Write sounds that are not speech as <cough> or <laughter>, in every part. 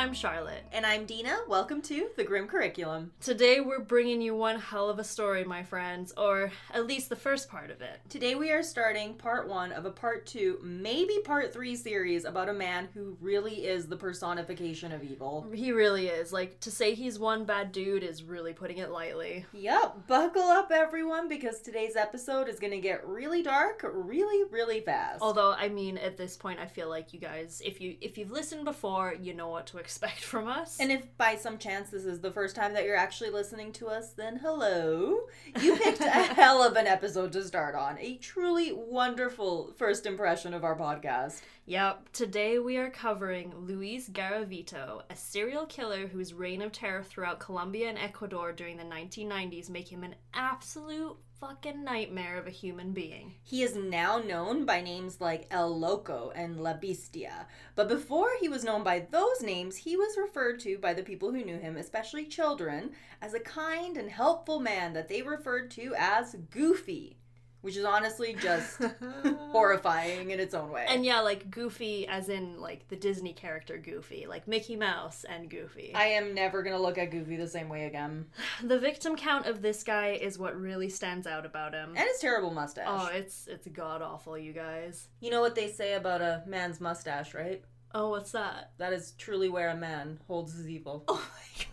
I'm Charlotte. And I'm Dina. Welcome to the Grim Curriculum. Today, we're bringing you one hell of a story, my friends, or at least the first part of it. Today, we are starting part one of a part two, maybe part three series about a man who really is the personification of evil. He really is. Like, to say he's one bad dude is really putting it lightly. Yep, buckle up, everyone, because today's episode is going to get really dark really, really fast. Although, I mean, at this point, I feel like you guys, if you if you've listened before, you know what to expect from us. And if by some chance this is the first time that you're actually listening to us, then hello. You picked a <laughs> hell of an episode to start on. A truly wonderful first impression of our podcast. Yep, today we are covering Luis Garavito, a serial killer whose reign of terror throughout Colombia and Ecuador during the 1990s make him an absolute fucking nightmare of a human being. He is now known by names like El Loco and La Bestia. But before he was known by those names, he was referred to by the people who knew him, especially children, as a kind and helpful man that they referred to as Goofy which is honestly just <laughs> horrifying in its own way. And yeah, like Goofy, as in like the Disney character Goofy, like Mickey Mouse and Goofy. I am never gonna look at Goofy the same way again. <sighs> The victim count of this guy is what really stands out about him. And his terrible mustache. Oh, it's it's god awful, you guys. You know what they say about a man's mustache, right? Oh, what's that? That is truly where a man holds his evil. <laughs> Oh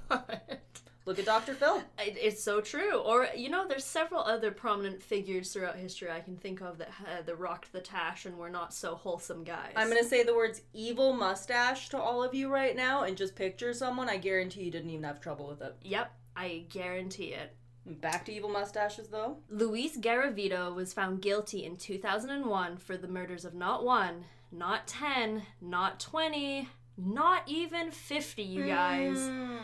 my god. Look at Dr. Phil. It's so true. Or, you know, there's several other prominent figures throughout history I can think of that uh, that rocked the tash and were not so wholesome guys. I'm going to say the words evil mustache to all of you right now and just picture someone. I guarantee you didn't even have trouble with it. Yep, I guarantee it. Back to evil mustaches, though. Luis Garavito was found guilty in 2001 for the murders of not one, not 10, not 20, not even 50, you guys, mm.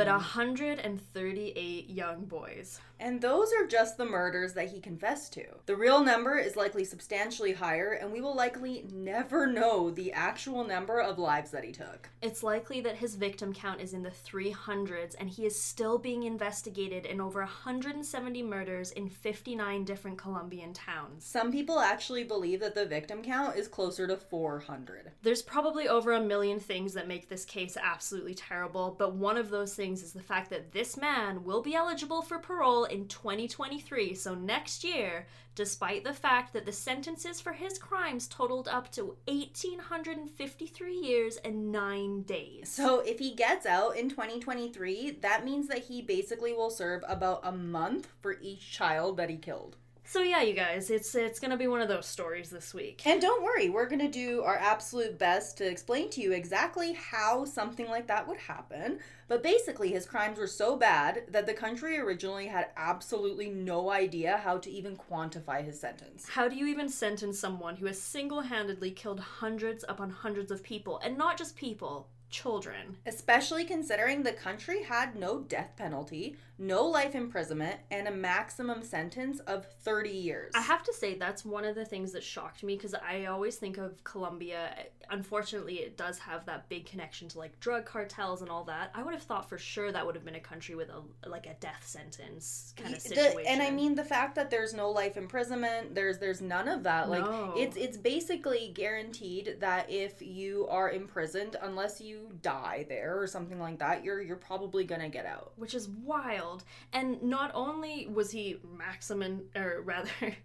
But mm. 138 young boys. And those are just the murders that he confessed to. The real number is likely substantially higher, and we will likely never know the actual number of lives that he took. It's likely that his victim count is in the 300s, and he is still being investigated in over 170 murders in 59 different Colombian towns. Some people actually believe that the victim count is closer to 400. There's probably over a million things that make this case absolutely terrible, but one of those things is the fact that this man will be eligible for parole in 2023, so next year, despite the fact that the sentences for his crimes totaled up to 1,853 years and nine days. So if he gets out in 2023, that means that he basically will serve about a month for each child that he killed. So yeah, you guys, it's it's gonna be one of those stories this week. And don't worry, we're gonna do our absolute best to explain to you exactly how something like that would happen. But basically, his crimes were so bad that the country originally had absolutely no idea how to even quantify his sentence. How do you even sentence someone who has single handedly killed hundreds upon hundreds of people? And not just people, children. Especially considering the country had no death penalty, no life imprisonment, and a maximum sentence of 30 years. I have to say, that's one of the things that shocked me because I always think of Colombia. Unfortunately, it does have that big connection to like drug cartels and all that. I would have thought for sure that would have been a country with a like a death sentence kind of situation. The, and I mean the fact that there's no life imprisonment, there's there's none of that. Like no. it's it's basically guaranteed that if you are imprisoned, unless you die there or something like that, you're you're probably gonna get out. Which is wild. And not only was he maximum, or <laughs> rather.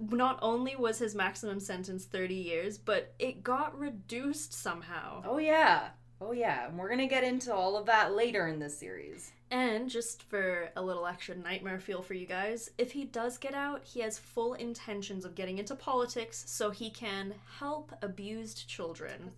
not only was his maximum sentence 30 years, but it got reduced somehow. Oh, yeah. Oh, yeah. And we're going to get into all of that later in this series. And just for a little extra nightmare feel for you guys, if he does get out, he has full intentions of getting into politics so he can help abused children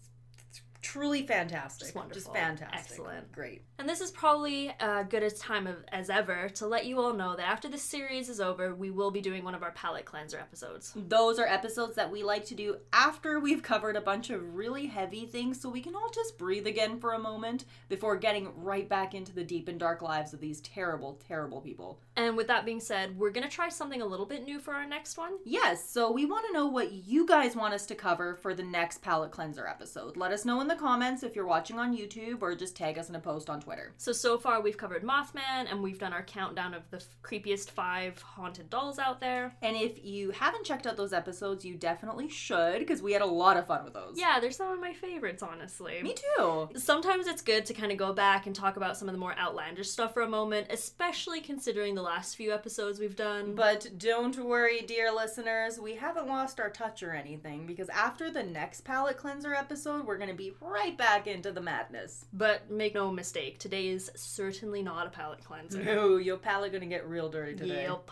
truly fantastic. Just wonderful. Just fantastic. Excellent. Great. And this is probably a good as time of, as ever to let you all know that after this series is over, we will be doing one of our palate cleanser episodes. Those are episodes that we like to do after we've covered a bunch of really heavy things so we can all just breathe again for a moment before getting right back into the deep and dark lives of these terrible, terrible people. And with that being said, we're going to try something a little bit new for our next one. Yes, so we want to know what you guys want us to cover for the next palate cleanser episode. Let us know in the the comments if you're watching on YouTube or just tag us in a post on Twitter. So, so far we've covered Mothman and we've done our countdown of the f- creepiest five haunted dolls out there. And if you haven't checked out those episodes, you definitely should because we had a lot of fun with those. Yeah, they're some of my favorites, honestly. Me too. Sometimes it's good to kind of go back and talk about some of the more outlandish stuff for a moment, especially considering the last few episodes we've done. But don't worry, dear listeners, we haven't lost our touch or anything because after the next palate cleanser episode, we're going to be right back into the madness. But make no mistake, today is certainly not a palate cleanser. No, your palate to get real dirty today. Yep.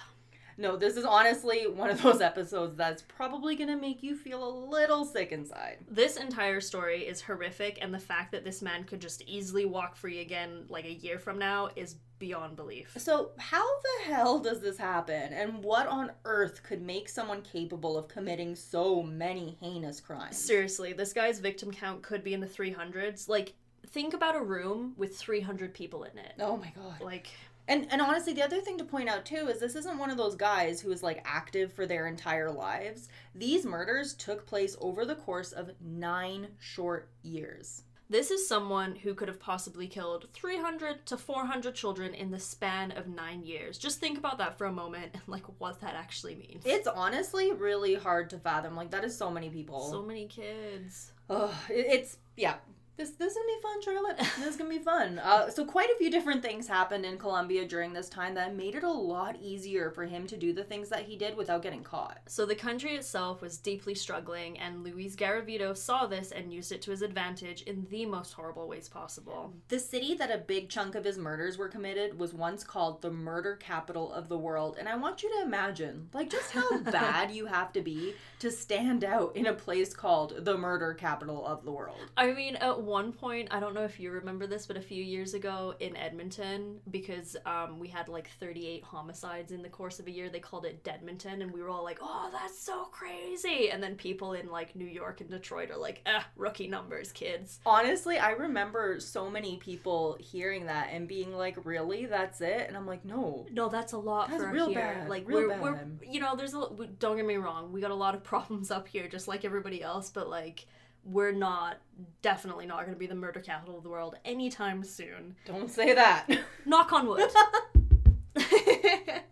No, this is honestly one of those episodes that's probably to make you feel a little sick inside. This entire story is horrific, and the fact that this man could just easily walk free again like a year from now is beyond belief. So, how the hell does this happen? And what on earth could make someone capable of committing so many heinous crimes? Seriously, this guy's victim count could be in the 300s. Like, think about a room with 300 people in it. Oh my god. Like, And and honestly, the other thing to point out too is this isn't one of those guys who is like active for their entire lives. These murders took place over the course of 9 short years. This is someone who could have possibly killed 300 to 400 children in the span of nine years. Just think about that for a moment and, like, what that actually means. It's honestly really hard to fathom. Like that is so many people. so many kids. Ugh, it's yeah. This this is gonna be fun, Charlotte. This is gonna be fun. Uh, so quite a few different things happened in Colombia during this time that made it a lot easier for him to do the things that he did without getting caught. So the country itself was deeply struggling, and Luis Garavito saw this and used it to his advantage in the most horrible ways possible. The city that a big chunk of his murders were committed was once called the murder capital of the world, and I want you to imagine like just how <laughs> bad you have to be to stand out in a place called the murder capital of the world. I mean, at one point, I don't know if you remember this, but a few years ago in Edmonton, because um, we had like 38 homicides in the course of a year, they called it Deadmonton, and we were all like, oh, that's so crazy. And then people in like New York and Detroit are like, ah, rookie numbers, kids. Honestly, I remember so many people hearing that and being like, "Really? That's it?" And I'm like, "No." No, that's a lot That's for real here. bad, Like real we're, we're, you know, there's a. Don't get me wrong, we got a lot of <laughs> problems up here, just like everybody else. But like, we're not definitely not going to be the murder capital of the world anytime soon. Don't say that. Knock on wood. <laughs>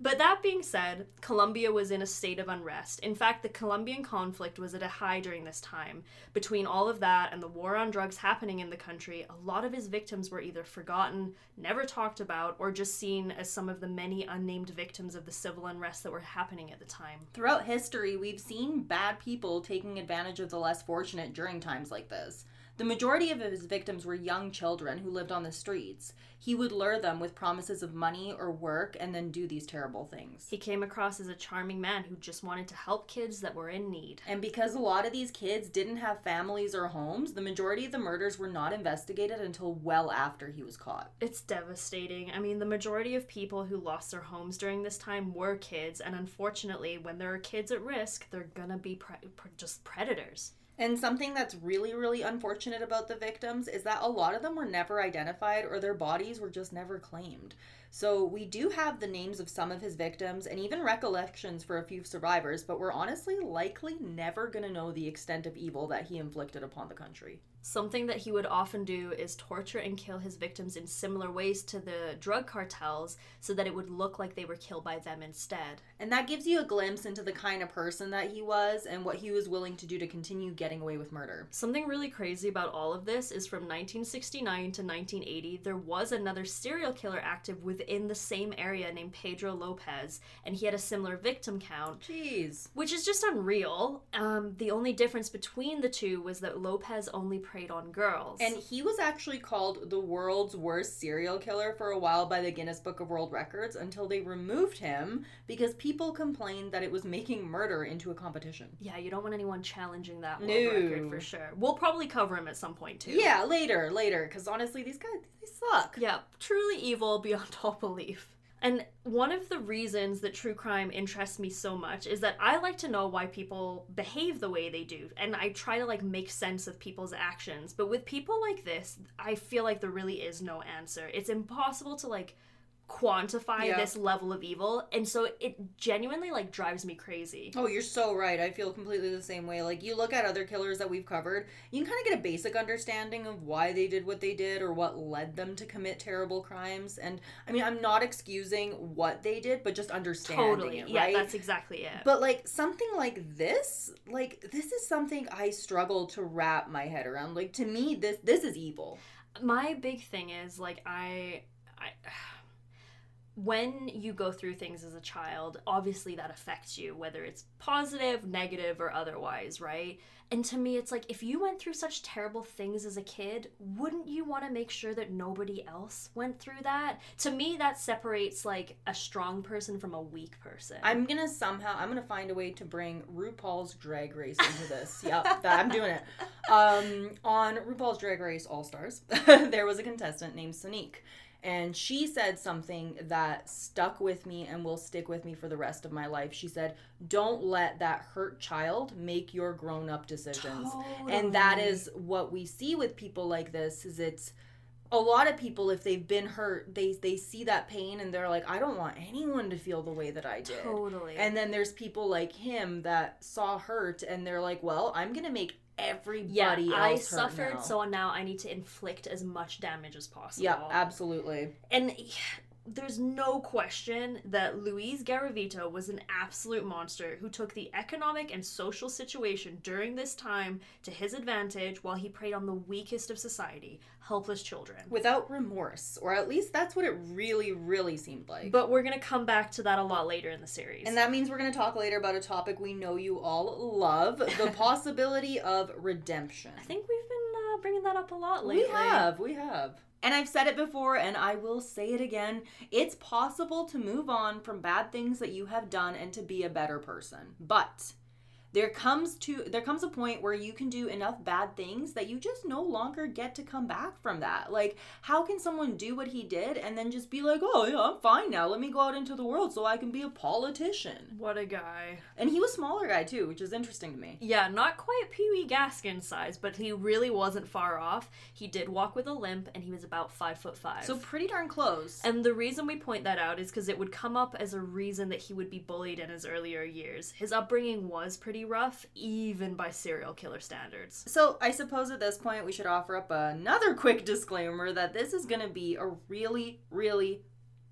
But that being said, Colombia was in a state of unrest. In fact, the Colombian conflict was at a high during this time. Between all of that and the war on drugs happening in the country, a lot of his victims were either forgotten, never talked about, or just seen as some of the many unnamed victims of the civil unrest that were happening at the time. Throughout history, we've seen bad people taking advantage of the less fortunate during times like this. The majority of his victims were young children who lived on the streets. He would lure them with promises of money or work and then do these terrible things. He came across as a charming man who just wanted to help kids that were in need. And because a lot of these kids didn't have families or homes, the majority of the murders were not investigated until well after he was caught. It's devastating. I mean, the majority of people who lost their homes during this time were kids, and unfortunately, when there are kids at risk, they're gonna be pre- pre- just predators. And something that's really, really unfortunate about the victims is that a lot of them were never identified or their bodies were just never claimed. So we do have the names of some of his victims and even recollections for a few survivors, but we're honestly likely never going to know the extent of evil that he inflicted upon the country. Something that he would often do is torture and kill his victims in similar ways to the drug cartels so that it would look like they were killed by them instead. And that gives you a glimpse into the kind of person that he was and what he was willing to do to continue getting away with murder. Something really crazy about all of this is from 1969 to 1980, there was another serial killer active within the same area named Pedro Lopez, and he had a similar victim count. Jeez. Which is just unreal. Um, the only difference between the two was that Lopez only preyed on girls. And he was actually called the world's worst serial killer for a while by the Guinness Book of World Records until they removed him because people complained that it was making murder into a competition. yeah, you don't want anyone challenging that world No. record for sure. We'll probably cover him at some point too. Yeah, later, later, because honestly, these guys, they suck. Yeah, truly evil beyond <laughs> all belief. And one of the reasons that true crime interests me so much is that I like to know why people behave the way they do. And I try to like make sense of people's actions. But with people like this, I feel like there really is no answer. It's impossible to like quantify Yeah. this level of evil and so it genuinely like drives me crazy Oh, you're so right. I feel completely the same way. Like, you look at other killers that we've covered, you can kind of get a basic understanding of why they did what they did or what led them to commit terrible crimes. And I mean, I'm not excusing what they did, but just understanding totally it, yeah right? that's exactly it But like something like this, like this is something I struggle to wrap my head around. Like to me, this this is evil. my big thing is like i i when you go through things as a child obviously that affects you whether it's positive negative or otherwise right and to me it's like if you went through such terrible things as a kid wouldn't you want to make sure that nobody else went through that to me that separates like a strong person from a weak person I'm gonna somehow I'm gonna find a way to bring RuPaul's Drag Race into this. <laughs> yep, that, I'm doing it. Um, on RuPaul's Drag Race All Stars, <laughs> there was a contestant named Sonique. And she said something that stuck with me and will stick with me for the rest of my life. She said, Don't let that hurt child make your grown up decisions. and that is what we see with people like this is it's a lot of people if they've been hurt they they see that pain and they're like i don't want anyone to feel the way that i did totally and then there's people like him that saw hurt and they're like well i'm gonna make everybody yeah, I suffered, now. so now I need to inflict as much damage as possible. yeah absolutely And there's no question that Luis Garavito was an absolute monster who took the economic and social situation during this time to his advantage while he preyed on the weakest of society, helpless children. without remorse or at least that's what it really really seemed like But we're going to come back to that a lot later in the series. And that means we're going to talk later about a topic we know you all love the <laughs> possibility of redemption. I think we've been uh, bringing that up a lot lately. We have, we have. And I've said it before and I will say it again. It's possible to move on from bad things that you have done and to be a better person. But there comes to there comes a point where you can do enough bad things that you just no longer get to come back from that. Like how can someone do what he did and then just be like, "Oh, yeah, I'm fine now. Let me go out into the world so I can be a politician." What a guy. And he was smaller guy too, which is interesting to me. Yeah, not quite Pee Wee Gaskins size, but he really wasn't far off. He did walk with a limp, and he was about five foot five. So pretty darn close. and the reason we point that out is because it would come up as a reason that he would be bullied in his earlier years. His upbringing was pretty rough, even by serial killer standards. So, I suppose at this point we should offer up another quick disclaimer that this is going to be a really, really,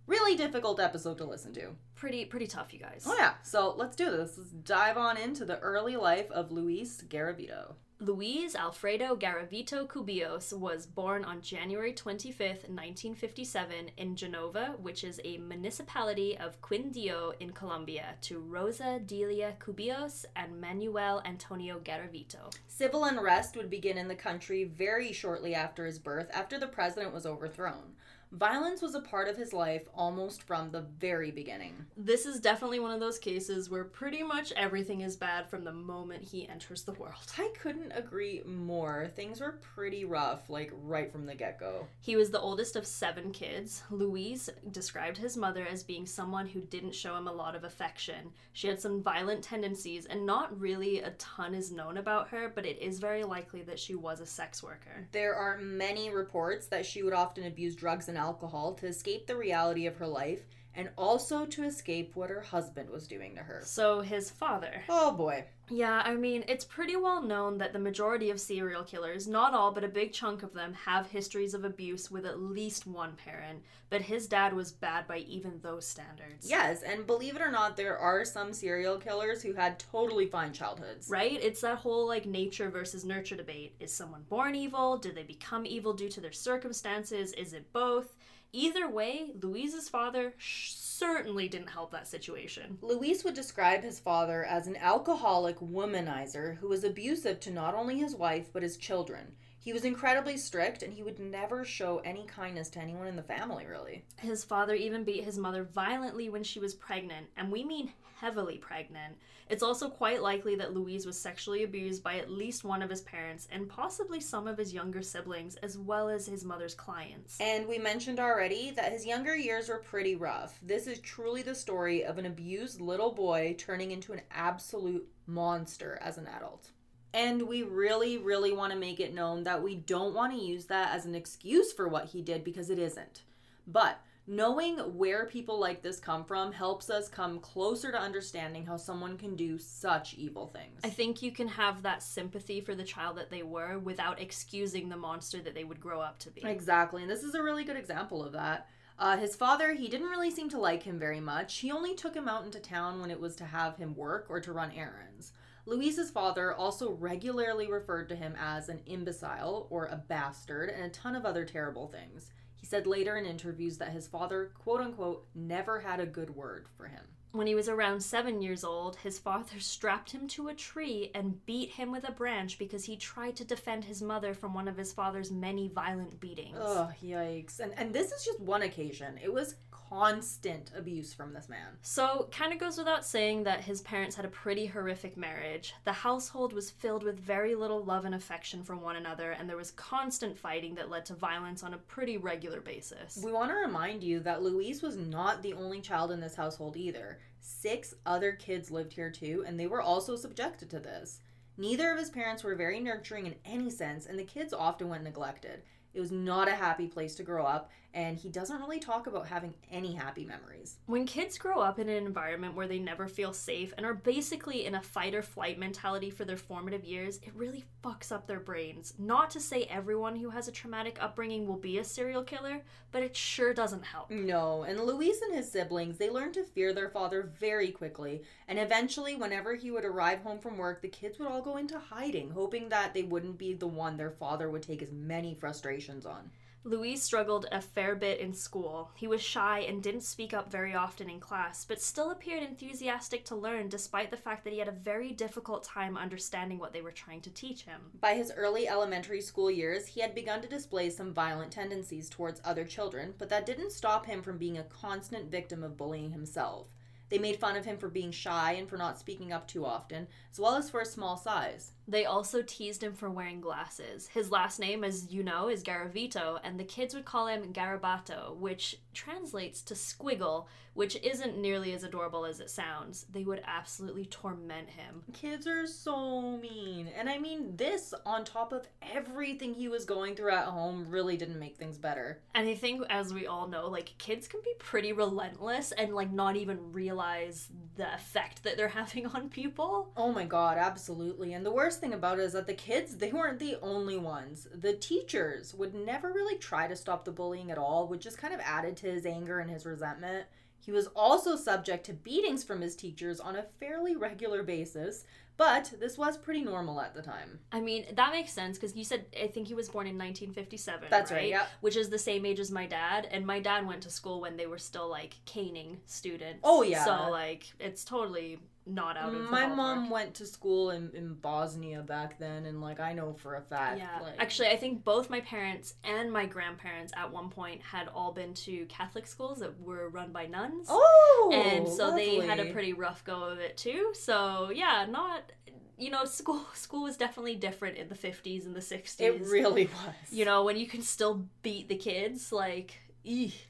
really difficult episode to listen to. Pretty, pretty tough, you guys. Oh, yeah. So, let's do this. Let's dive on into the early life of Luis Garavito. Luis Alfredo Garavito Cubillos was born on January 25th, 1957, in Genova, which is a municipality of Quindio in Colombia, to Rosa Delia Cubillos and Manuel Antonio Garavito. Civil unrest would begin in the country very shortly after his birth, after the president was overthrown. Violence was a part of his life almost from the very beginning. This is definitely one of those cases where pretty much everything is bad from the moment he enters the world. I couldn't agree more. Things were pretty rough, like right from the get go. He was the oldest of seven kids. Luis described his mother as being someone who didn't show him a lot of affection. She had some violent tendencies, and not really a ton is known about her, but it is very likely that she was a sex worker. There are many reports that she would often abuse drugs and alcohol to escape the reality of her life and also to escape what her husband was doing to her. So, his father. Oh boy. Yeah, I mean, it's pretty well known that the majority of serial killers, not all, but a big chunk of them, have histories of abuse with at least one parent. But his dad was bad by even those standards. Yes, and believe it or not, there are some serial killers who had totally fine childhoods. Right? It's that whole like nature versus nurture debate. Is someone born evil? Do they become evil due to their circumstances? Is it both? Either way, Luis's father certainly didn't help that situation. Luis would describe his father as an alcoholic womanizer who was abusive to not only his wife but his children. He was incredibly strict and he would never show any kindness to anyone in the family, really. His father even beat his mother violently when she was pregnant, and we mean heavily pregnant. It's also quite likely that Luis was sexually abused by at least one of his parents and possibly some of his younger siblings, as well as his mother's clients. And we mentioned already that his younger years were pretty rough. This is truly the story of an abused little boy turning into an absolute monster as an adult. And we really, really want to make it known that we don't want to use that as an excuse for what he did because it isn't. But Knowing where people like this come from helps us come closer to understanding how someone can do such evil things. I think you can have that sympathy for the child that they were without excusing the monster that they would grow up to be. Exactly, and this is a really good example of that. Uh, his father, he didn't really seem to like him very much. He only took him out into town when it was to have him work or to run errands. Luis's father also regularly referred to him as an imbecile or a bastard and a ton of other terrible things. He said later in interviews that his father, quote unquote, never had a good word for him. When he was around seven years old, his father strapped him to a tree and beat him with a branch because he tried to defend his mother from one of his father's many violent beatings. Ugh, yikes. And and this is just one occasion. It was constant abuse from this man. So, kind of goes without saying that his parents had a pretty horrific marriage. The household was filled with very little love and affection for one another, and there was constant fighting that led to violence on a pretty regular basis. We want to remind you that Luis was not the only child in this household either. Six other kids lived here too, and they were also subjected to this. Neither of his parents were very nurturing in any sense, and the kids often went neglected. It was not a happy place to grow up, and he doesn't really talk about having any happy memories. When kids grow up in an environment where they never feel safe and are basically in a fight or flight mentality for their formative years, it really fucks up their brains. Not to say everyone who has a traumatic upbringing will be a serial killer, but it sure doesn't help. No, and Luis and his siblings, they learned to fear their father very quickly, and eventually, whenever he would arrive home from work, the kids would all go into hiding, hoping that they wouldn't be the one their father would take as many frustrations on. Louis struggled a fair bit in school. He was shy and didn't speak up very often in class, but still appeared enthusiastic to learn despite the fact that he had a very difficult time understanding what they were trying to teach him. By his early elementary school years, he had begun to display some violent tendencies towards other children, but that didn't stop him from being a constant victim of bullying himself. They made fun of him for being shy and for not speaking up too often, as well as for his small size. They also teased him for wearing glasses. His last name, as you know, is Garavito, and the kids would call him Garabato, which translates to squiggle, which isn't nearly as adorable as it sounds. They would absolutely torment him. Kids are so mean. And I mean, this, on top of everything he was going through at home, really didn't make things better. And I think, as we all know, like, kids can be pretty relentless and, like, not even realize the effect that they're <laughs> having on people. Oh my god, absolutely. And the worst thing about it is that the kids, they weren't the only ones. The teachers would never really try to stop the bullying at all, which just kind of added to his anger and his resentment. He was also subject to beatings from his teachers on a fairly regular basis, but this was pretty normal at the time. I mean, that makes sense because you said, I think he was born in 1957. That's right, yeah. Which is the same age as my dad. And my dad went to school when they were still, like, caning students. Oh, yeah. So, like, it's totally not out of My mom went to school in, in Bosnia back then, and like I know for a fact. Yeah, like, actually, I think both my parents and my grandparents at one point had all been to Catholic schools that were run by nuns. Oh, and so they had a pretty rough go of it too. So yeah, not you know school <laughs> school was definitely different in the 50s and the 60s. It really was. you know when you can still beat the kids like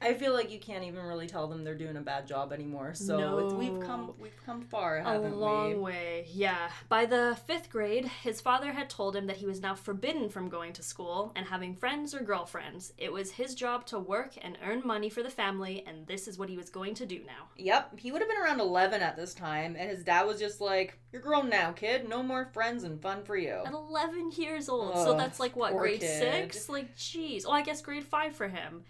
I feel like you can't even really tell them they're doing a bad job anymore. So it's, we've come we've come far, a long we? way. Yeah. By the fifth grade, his father had told him that he was now forbidden from going to school and having friends or girlfriends. It was his job to work and earn money for the family, and this is what he was going to do now. Yep, he would have been around 11 at this time, and his dad was just like, You're grown now, kid. No more friends and fun for you. At 11 years old. so that's like what, grade kid. 6? Like, jeez. Oh, I guess grade 5 for him.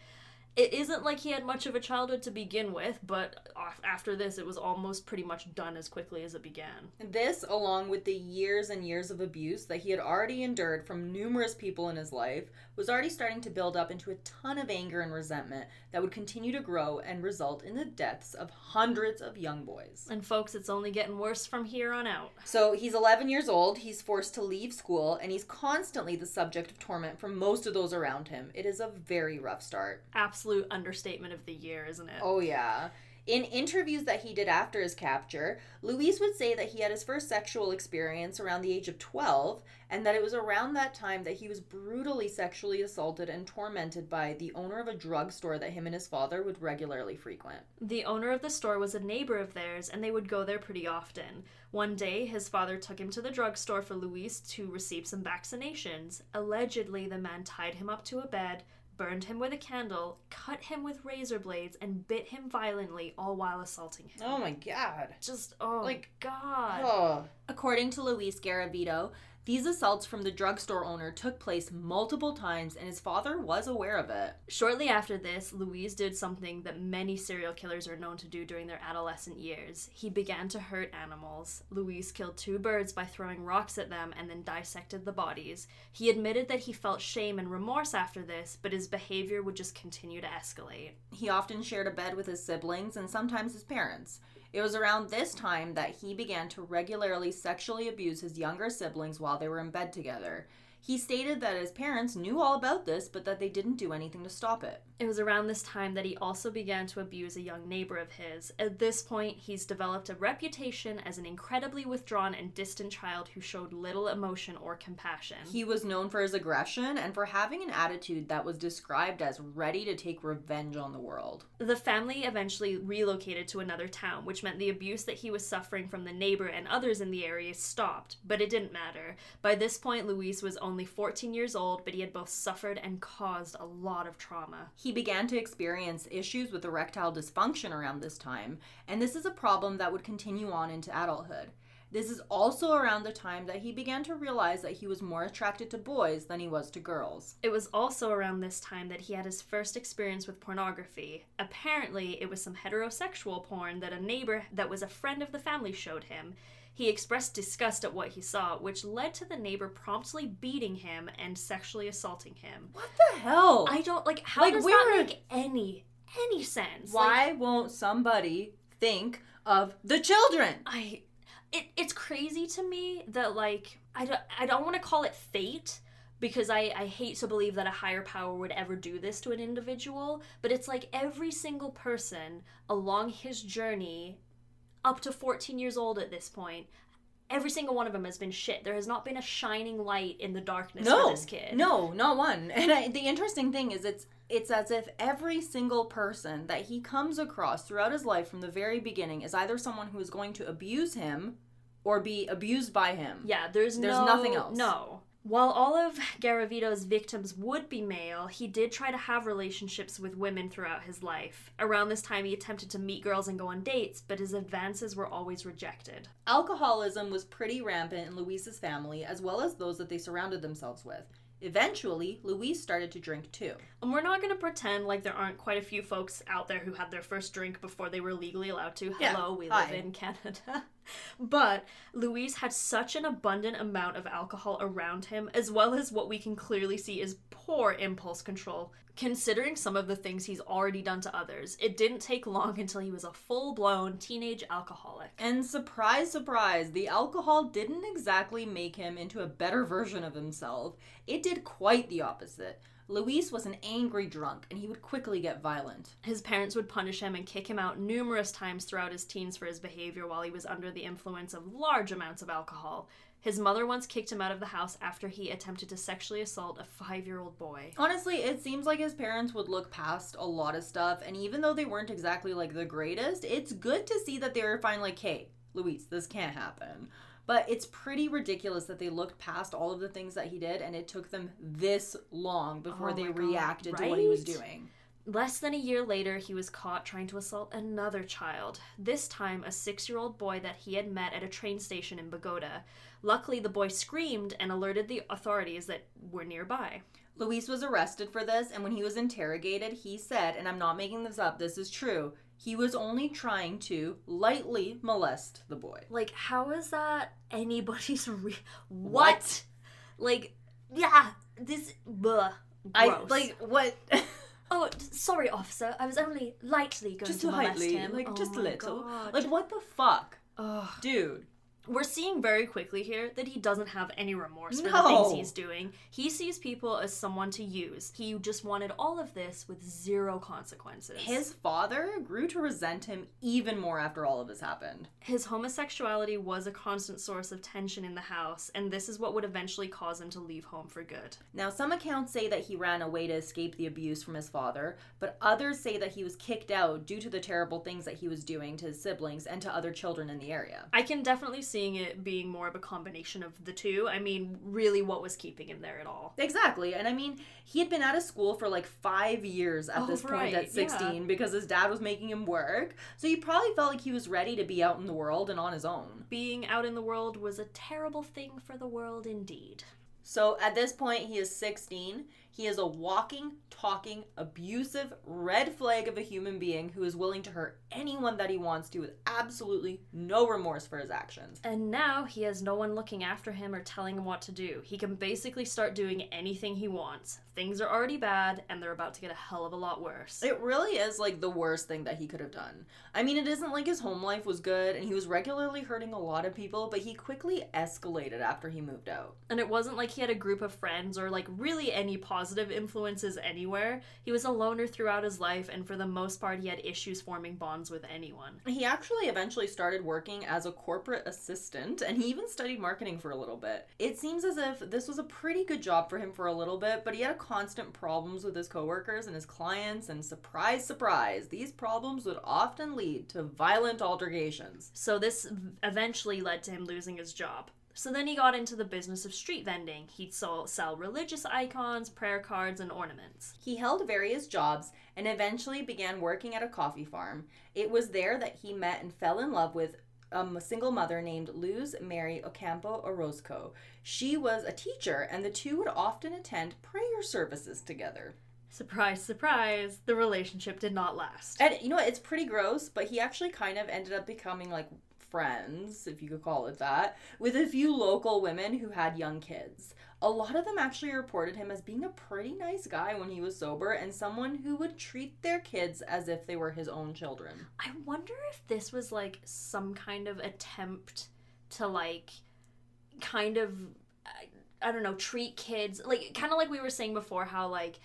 It isn't like he had much of a childhood to begin with, but after this, it was almost pretty much done as quickly as it began. This, along with the years and years of abuse that he had already endured from numerous people in his life, was already starting to build up into a ton of anger and resentment that would continue to grow and result in the deaths of hundreds of young boys. And folks, it's only getting worse from here on out. So he's 11 years old, he's forced to leave school, and he's constantly the subject of torment from most of those around him. It is a very rough start. Absolute understatement of the year, isn't it? Oh, yeah. In interviews that he did after his capture, Luis would say that he had his first sexual experience around the age of 12, and that it was around that time that he was brutally sexually assaulted and tormented by the owner of a drugstore that him and his father would regularly frequent. The owner of the store was a neighbor of theirs, and they would go there pretty often. One day, his father took him to the drugstore for Luis to receive some vaccinations. Allegedly, the man tied him up to a bed, burned him with a candle, cut him with razor blades, and bit him violently, all while assaulting him. Oh my god. Just, oh, Like, God. Oh. According to Luis Garavito, these assaults from the drugstore owner took place multiple times and his father was aware of it. Shortly after this, Luis did something that many serial killers are known to do during their adolescent years. He began to hurt animals. Luis killed two birds by throwing rocks at them and then dissected the bodies. He admitted that he felt shame and remorse after this, but his behavior would just continue to escalate. He often shared a bed with his siblings and sometimes his parents. It was around this time that he began to regularly sexually abuse his younger siblings while they were in bed together. He stated that his parents knew all about this, but that they didn't do anything to stop it. It was around this time that he also began to abuse a young neighbor of his. At this point, he's developed a reputation as an incredibly withdrawn and distant child who showed little emotion or compassion. He was known for his aggression and for having an attitude that was described as ready to take revenge on the world. The family eventually relocated to another town, which meant the abuse that he was suffering from the neighbor and others in the area stopped, but it didn't matter. By this point, Luis was only 14 years old, but he had both suffered and caused a lot of trauma. He began to experience issues with erectile dysfunction around this time, and this is a problem that would continue on into adulthood. This is also around the time that he began to realize that he was more attracted to boys than he was to girls. It was also around this time that he had his first experience with pornography. Apparently, it was some heterosexual porn that a neighbor that was a friend of the family showed him. He expressed disgust at what he saw, which led to the neighbor promptly beating him and sexually assaulting him. What the hell? I don't like how Like, does that make any any sense? Why Like, won't somebody think of the children? I it, it's crazy to me that like I don't I don't want to call it fate because I, I hate to believe that a higher power would ever do this to an individual, but it's like every single person along his journey up to 14 years old at this point every single one of them has been shit. There has not been a shining light in the darkness no, for this kid. No, not one. And I, the interesting thing is, it's it's as if every single person that he comes across throughout his life from the very beginning is either someone who is going to abuse him or be abused by him. Yeah, there's There's no, nothing else. No. While all of Garavito's victims would be male, he did try to have relationships with women throughout his life. Around this time, he attempted to meet girls and go on dates, but his advances were always rejected. Alcoholism was pretty rampant in Luis's family as well as those that they surrounded themselves with. Eventually, Luis started to drink too. And we're not going to pretend like there aren't quite a few folks out there who had their first drink before they were legally allowed to. Yeah, Hello, we hi. live in Canada. <laughs> but Luis had such an abundant amount of alcohol around him, as well as what we can clearly see is poor impulse control. Considering some of the things he's already done to others, it didn't take long until he was a full blown teenage alcoholic. And surprise, surprise, the alcohol didn't exactly make him into a better version of himself. It did quite the opposite. Luis was an angry drunk and he would quickly get violent. His parents would punish him and kick him out numerous times throughout his teens for his behavior while he was under the influence of large amounts of alcohol. His mother once kicked him out of the house after he attempted to sexually assault a five year old boy. Honestly, it seems like his parents would look past a lot of stuff, and even though they weren't exactly like the greatest, it's good to see that they were fine, like, hey, Luis, this can't happen. But it's pretty ridiculous that they looked past all of the things that he did, and it took them this long before Oh they God, reacted to what he was doing. Less than a year later, he was caught trying to assault another child, this time a six year old boy that he had met at a train station in Bogota. Luckily, the boy screamed and alerted the authorities that were nearby. Luis was arrested for this, and when he was interrogated, he said, and I'm not making this up, this is true, he was only trying to lightly molest the boy. Like, how is that anybody's re- What? what? Like, yeah, this bleh, I like what <laughs> Oh, sorry, officer. I was only lightly going just to molest lightly, him. like Oh just a little. God. Like what the fuck? Ugh. Dude. We're seeing very quickly here that he doesn't have any remorse for the things he's doing. He sees people as someone to use. He just wanted all of this with zero consequences. His father grew to resent him even more after all of this happened. His homosexuality was a constant source of tension in the house, and this is what would eventually cause him to leave home for good. Now, some accounts say that he ran away to escape the abuse from his father, but others say that he was kicked out due to the terrible things that he was doing to his siblings and to other children in the area. I can definitely seeing it being more of a combination of the two. I mean, really, what was keeping him there at all? Exactly. And I mean, he had been out of school for like five years at Oh, this point at 16 yeah. because his dad was making him work. So he probably felt like he was ready to be out in the world and on his own. Being out in the world was a terrible thing for the world indeed. So at this point, he is 16. He is a walking, talking, abusive red flag of a human being who is willing to hurt anyone that he wants to with absolutely no remorse for his actions. And now he has no one looking after him or telling him what to do. He can basically start doing anything he wants. Things are already bad, and they're about to get a hell of a lot worse. It really is like the worst thing that he could have done. I mean, it isn't like his home life was good and he was regularly hurting a lot of people, but he quickly escalated after he moved out. And it wasn't like he had a group of friends or like really any positive influences anywhere. He was a loner throughout his life, and for the most part, he had issues forming bonds with anyone. He actually eventually started working as a corporate assistant and he even studied marketing for a little bit. It seems as if this was a pretty good job for him for a little bit, but he had constant problems with his coworkers and his clients, and surprise, surprise, these problems would often lead to violent altercations. So this eventually led to him losing his job. So then he got into the business of street vending. He'd sell, sell religious icons, prayer cards, and ornaments. He held various jobs and eventually began working at a coffee farm. It was there that he met and fell in love with um, a single mother named Luz Mary Ocampo Orozco. She was a teacher, and the two would often attend prayer services together. Surprise, surprise, the relationship did not last. And you know what? It's pretty gross, but he actually kind of ended up becoming like friends, if you could call it that, with a few local women who had young kids. A lot of them actually reported him as being a pretty nice guy when he was sober and someone who would treat their kids as if they were his own children. I wonder if this was like some kind of attempt to like kind of I, don't know, treat kids like kind of like we were saying before how like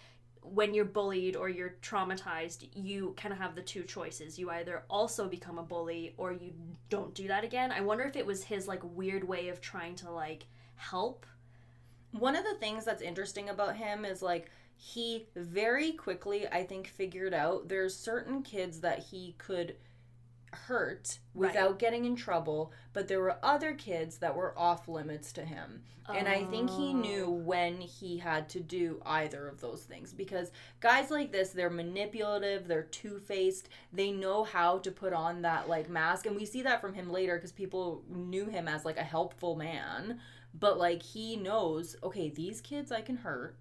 when you're bullied or you're traumatized, you kind of have the two choices. You either also become a bully or you don't do that again. I wonder if it was his like weird way of trying to like help. One of the things that's interesting about him is like he very quickly, I think, figured out there's certain kids that he could hurt Right. without getting in trouble, but there were other kids that were off limits to him. And I think he knew Oh. when he had to do either of those things because guys like this, they're manipulative, they're two faced, they know how to put on that like mask. And we see that from him later because people knew him as like a helpful man. But like he knows, okay, these kids I can hurt.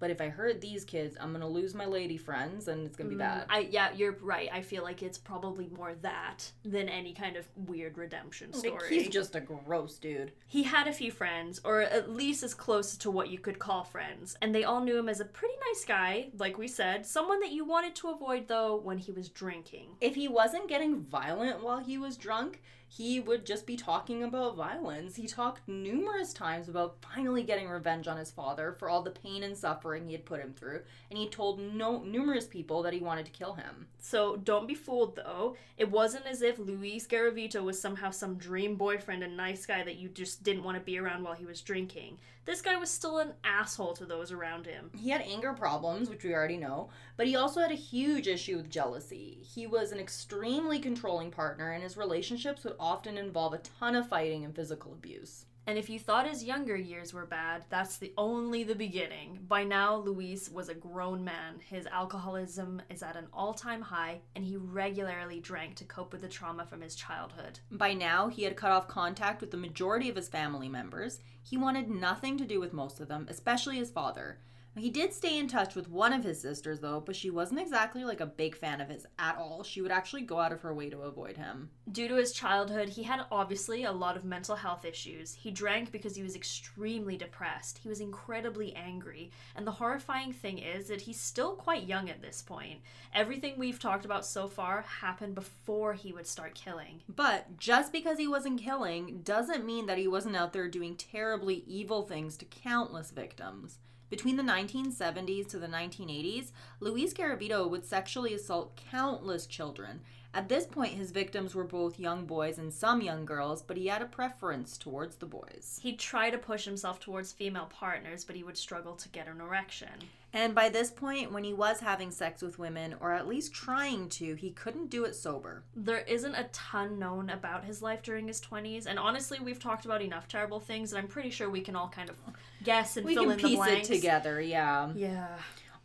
But if I hurt these kids, I'm gonna lose my lady friends and it's gonna be Mm, bad. I yeah, you're right. I feel like it's probably more that than any kind of weird redemption Like, story. he's just a gross dude. He had a few friends, or at least as close to what you could call friends, and they all knew him as a pretty nice guy, like we said, someone that you wanted to avoid though when he was drinking. If he wasn't getting violent while he was drunk, he would just be talking about violence. He talked numerous times about finally getting revenge on his father for all the pain and suffering he had put him through, and he told no numerous people that he wanted to kill him. So don't be fooled though. It wasn't as if Luis Garavito was somehow some dream boyfriend and nice guy that you just didn't want to be around while he was drinking. This guy was still an asshole to those around him. He had anger problems, which we already know, but he also had a huge issue with jealousy. He was an extremely controlling partner, and his relationships would often involve a ton of fighting and physical abuse. And if you thought his younger years were bad, that's the only the beginning. By now, Luis was a grown man. His alcoholism is at an all-time high, and he regularly drank to cope with the trauma from his childhood. By now, he had cut off contact with the majority of his family members. He wanted nothing to do with most of them, especially his father. He did stay in touch with one of his sisters, though, but she wasn't exactly like a big fan of his at all. She would actually go out of her way to avoid him. Due to his childhood, he had obviously a lot of mental health issues. He drank because he was extremely depressed. He was incredibly angry. And the horrifying thing is that he's still quite young at this point. Everything we've talked about so far happened before he would start killing. But just because he wasn't killing doesn't mean that he wasn't out there doing terribly evil things to countless victims. Between the 1970s to the 1980s, Luis Garavito would sexually assault countless children, At this point, his victims were both young boys and some young girls, but he had a preference towards the boys. He'd try to push himself towards female partners, but he would struggle to get an erection. And by this point, when he was having sex with women, or at least trying to, he couldn't do it sober. There isn't a ton known about his life during his 20s, and honestly, we've talked about enough terrible things that I'm pretty sure we can all kind of guess and We fill can in the piece it blanks. together, yeah. Yeah.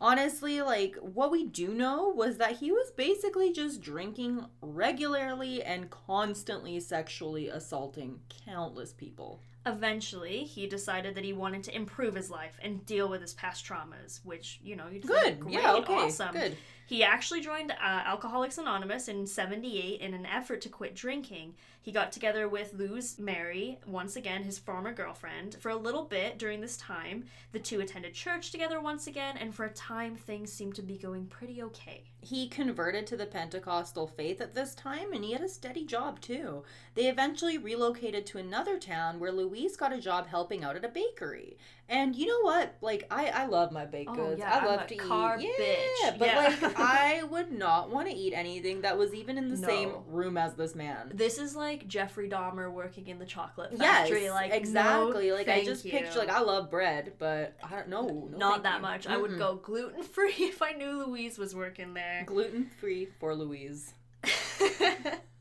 Honestly, like, what we do know was that he was basically just drinking regularly and constantly sexually assaulting countless people. Eventually, he decided that he wanted to improve his life and deal with his past traumas, which, you know, you'd Good. great, yeah, okay. awesome. Good. He actually joined uh, Alcoholics Anonymous in 78 in an effort to quit drinking. He got together with Luz Mary, once again his former girlfriend, for a little bit during this time. The two attended church together once again, and for a time things seemed to be going pretty okay. He converted to the Pentecostal faith at this time and he had a steady job too. They eventually relocated to another town where Luis got a job helping out at a bakery. And you know what? Like I, I love my baked Oh, goods. yeah, I love to carb eat. bitch. Yeah, but Yeah. like <laughs> I would not want to eat anything that was even in the same room as this man. This is like Jeffrey Dahmer working in the chocolate Yes, factory. like no, exactly. like I just you. picture like I love bread, but I don't know. No, Not that you. much. I would go gluten free <laughs> if I knew Luis was working there. gluten free for Luis. <laughs>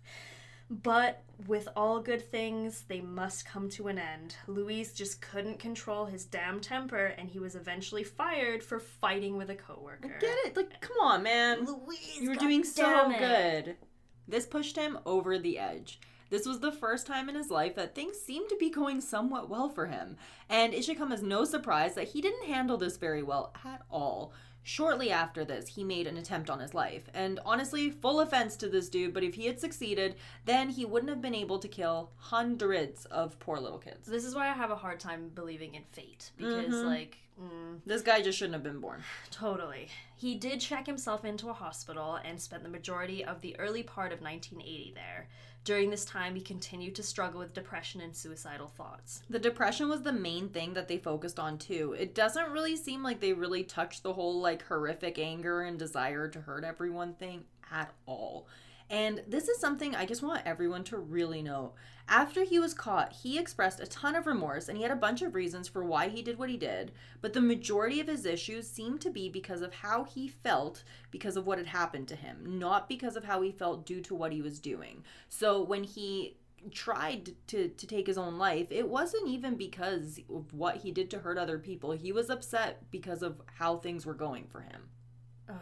but with all good things, they must come to an end. Luis just couldn't control his damn temper, and he was eventually fired for fighting with a coworker. Get it? Like, come on, man. Luis, You were God doing so it. good. This pushed him over the edge. This was the first time in his life that things seemed to be going somewhat well for him, and it should come as no surprise that he didn't handle this very well at all. Shortly after this, he made an attempt on his life, and honestly, full offense to this dude, but if he had succeeded, then he wouldn't have been able to kill hundreds of poor little kids. This is why I have a hard time believing in fate because, Mhm. like, mm, This guy just shouldn't have been born. Totally. He did check himself into a hospital and spent the majority of the early part of 1980 there. During this time, he continued to struggle with depression and suicidal thoughts. The depression was the main thing that they focused on too. It doesn't really seem like they really touched the whole like horrific anger and desire to hurt everyone thing at all. And this is something I just want everyone to really know. After he was caught, he expressed a ton of remorse and he had a bunch of reasons for why he did what he did, but the majority of his issues seemed to be because of how he felt because of what had happened to him, not because of how he felt due to what he was doing. So when he tried to to take his own life it wasn't even because of what he did to hurt other people he was upset because of how things were going for him Ugh,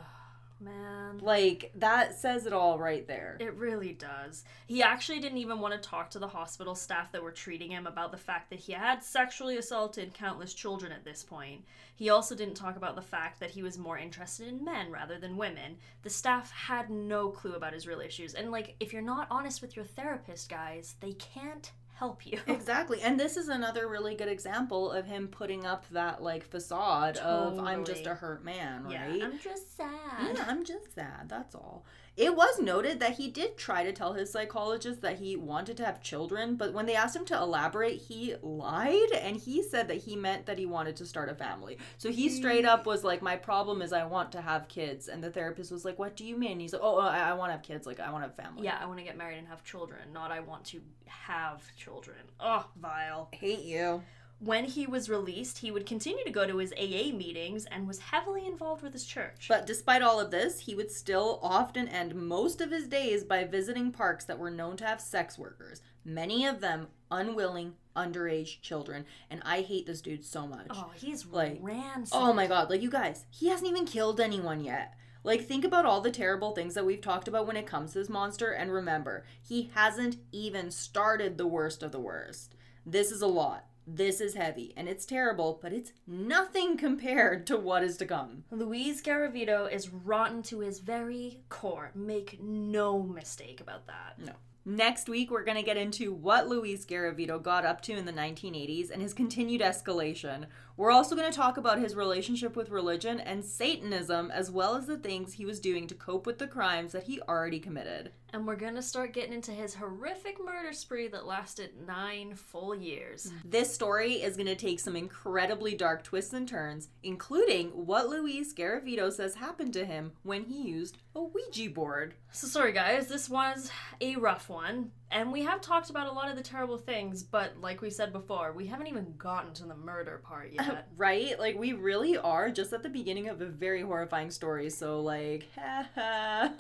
man. like that says it all right there It really does. He actually didn't even want to talk to the hospital staff that were treating him about the fact that he had sexually assaulted countless children at this point. He also didn't talk about the fact that he was more interested in men rather than women. The staff had no clue about his real issues. And, like, if you're not honest with your therapist, guys, they can't help you. <laughs> exactly and this is another really good example of him putting up that like facade of i'm just a hurt man right? Yeah, right I'm just sad. Yeah, I'm just sad. That's all. It was noted that he did try to tell his psychologist that he wanted to have children, but when they asked him to elaborate, he lied and he said that he meant that he wanted to start a family. So he straight up was like, My problem is I want to have kids. And the therapist was like, What do you mean? He's like, Oh, oh I, I want to have kids. Like, I want to have family. Yeah, I want to get married and have children, not I want to have children. Oh, vile. Hate you. When he was released, he would continue to go to his AA meetings and was heavily involved with his church. But despite all of this, he would still often end most of his days by visiting parks that were known to have sex workers, many of them unwilling, underage children. And I hate this dude so much. oh, he's like, rancid. Oh my god, like you guys, he hasn't even killed anyone yet. Like, think about all the terrible things that we've talked about when it comes to this monster, and remember, he hasn't even started the worst of the worst. This is a lot. This is heavy, and it's terrible, but it's nothing compared to what is to come. Luis Garavito is rotten to his very core. Make no mistake about that. No. Next week, we're going to get into what Luis Garavito got up to in the 1980s and his continued escalation. We're also going to talk about his relationship with religion and Satanism, as well as the things he was doing to cope with the crimes that he already committed. And we're gonna start getting into his horrific murder spree that lasted nine full years. Mm-hmm. This story is to take some incredibly dark twists and turns, including what Luis Garavito says happened to him when he used a Ouija board. So sorry guys, this was a rough one. And we have talked about a lot of the terrible things, but like we said before, we haven't even gotten to the murder part <laughs> yet. right? Like, we really are just at the beginning of a very horrifying story, so, like, <laughs>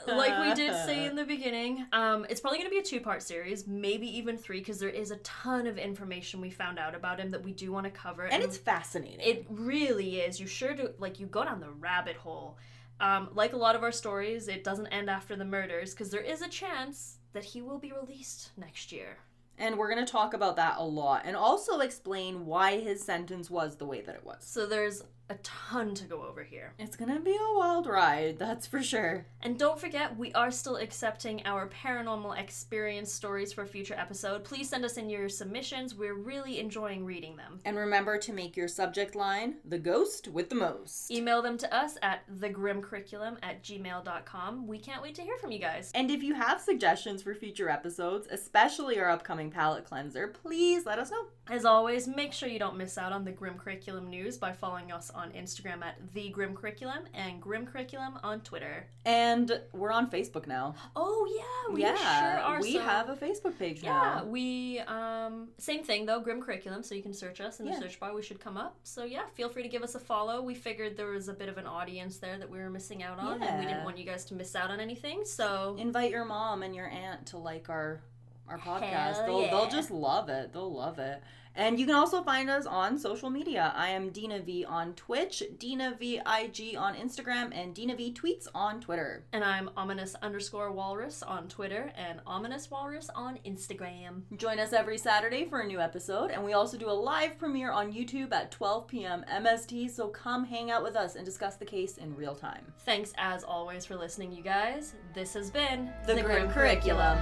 like we did say in the beginning, um, it's probably going to be a two part series, maybe even three, because there is a ton of information we found out about him that we do want to cover. And it's fascinating. It really is. You sure do, like, you go down the rabbit hole. Um, like a lot of our stories, it doesn't end after the murders, because there is a chance that he will be released next year. And we're going to talk about that a lot and also explain why his sentence was the way that it was. So there's a ton to go over here. It's to be a wild ride, that's for sure. And don't forget, we are still accepting our paranormal experience stories for a future episode. Please send us in your submissions. We're really enjoying reading them. And remember to make your subject line the ghost with the most. Email them to us at thegrimcurriculum at gmail.com. We can't wait to hear from you guys. And if you have suggestions for future episodes, especially our upcoming palate cleanser, please let us know. As always, make sure you don't miss out on the Grim Curriculum news by following us on Instagram at the Grim Curriculum and Grim Curriculum on Twitter. And we're on Facebook now. Oh yeah, we yeah, sure are. we so- have a Facebook page Yeah, now. we um same thing though, Grim Curriculum, so you can search us in the Yeah. search bar. We should come up. So yeah, feel free to give us a follow. We figured there was a bit of an audience there that we were missing out on, and we didn't want you guys to miss out on anything. So Invite your mom and your aunt to like our our podcast. Hell they'll yeah. they'll just love it. They'll love it. And you can also find us on social media. I am Dina V on Twitch, Dina V IG on Instagram, and Dina V tweets on Twitter. and I'm ominous underscore walrus on Twitter and ominous walrus on Instagram. Join us every Saturday for a new episode, and we also do a live premiere on YouTube at 12 p.m. MST. So come hang out with us and discuss the case in real time. Thanks as always for listening, you guys. This has been The, Grim Curriculum.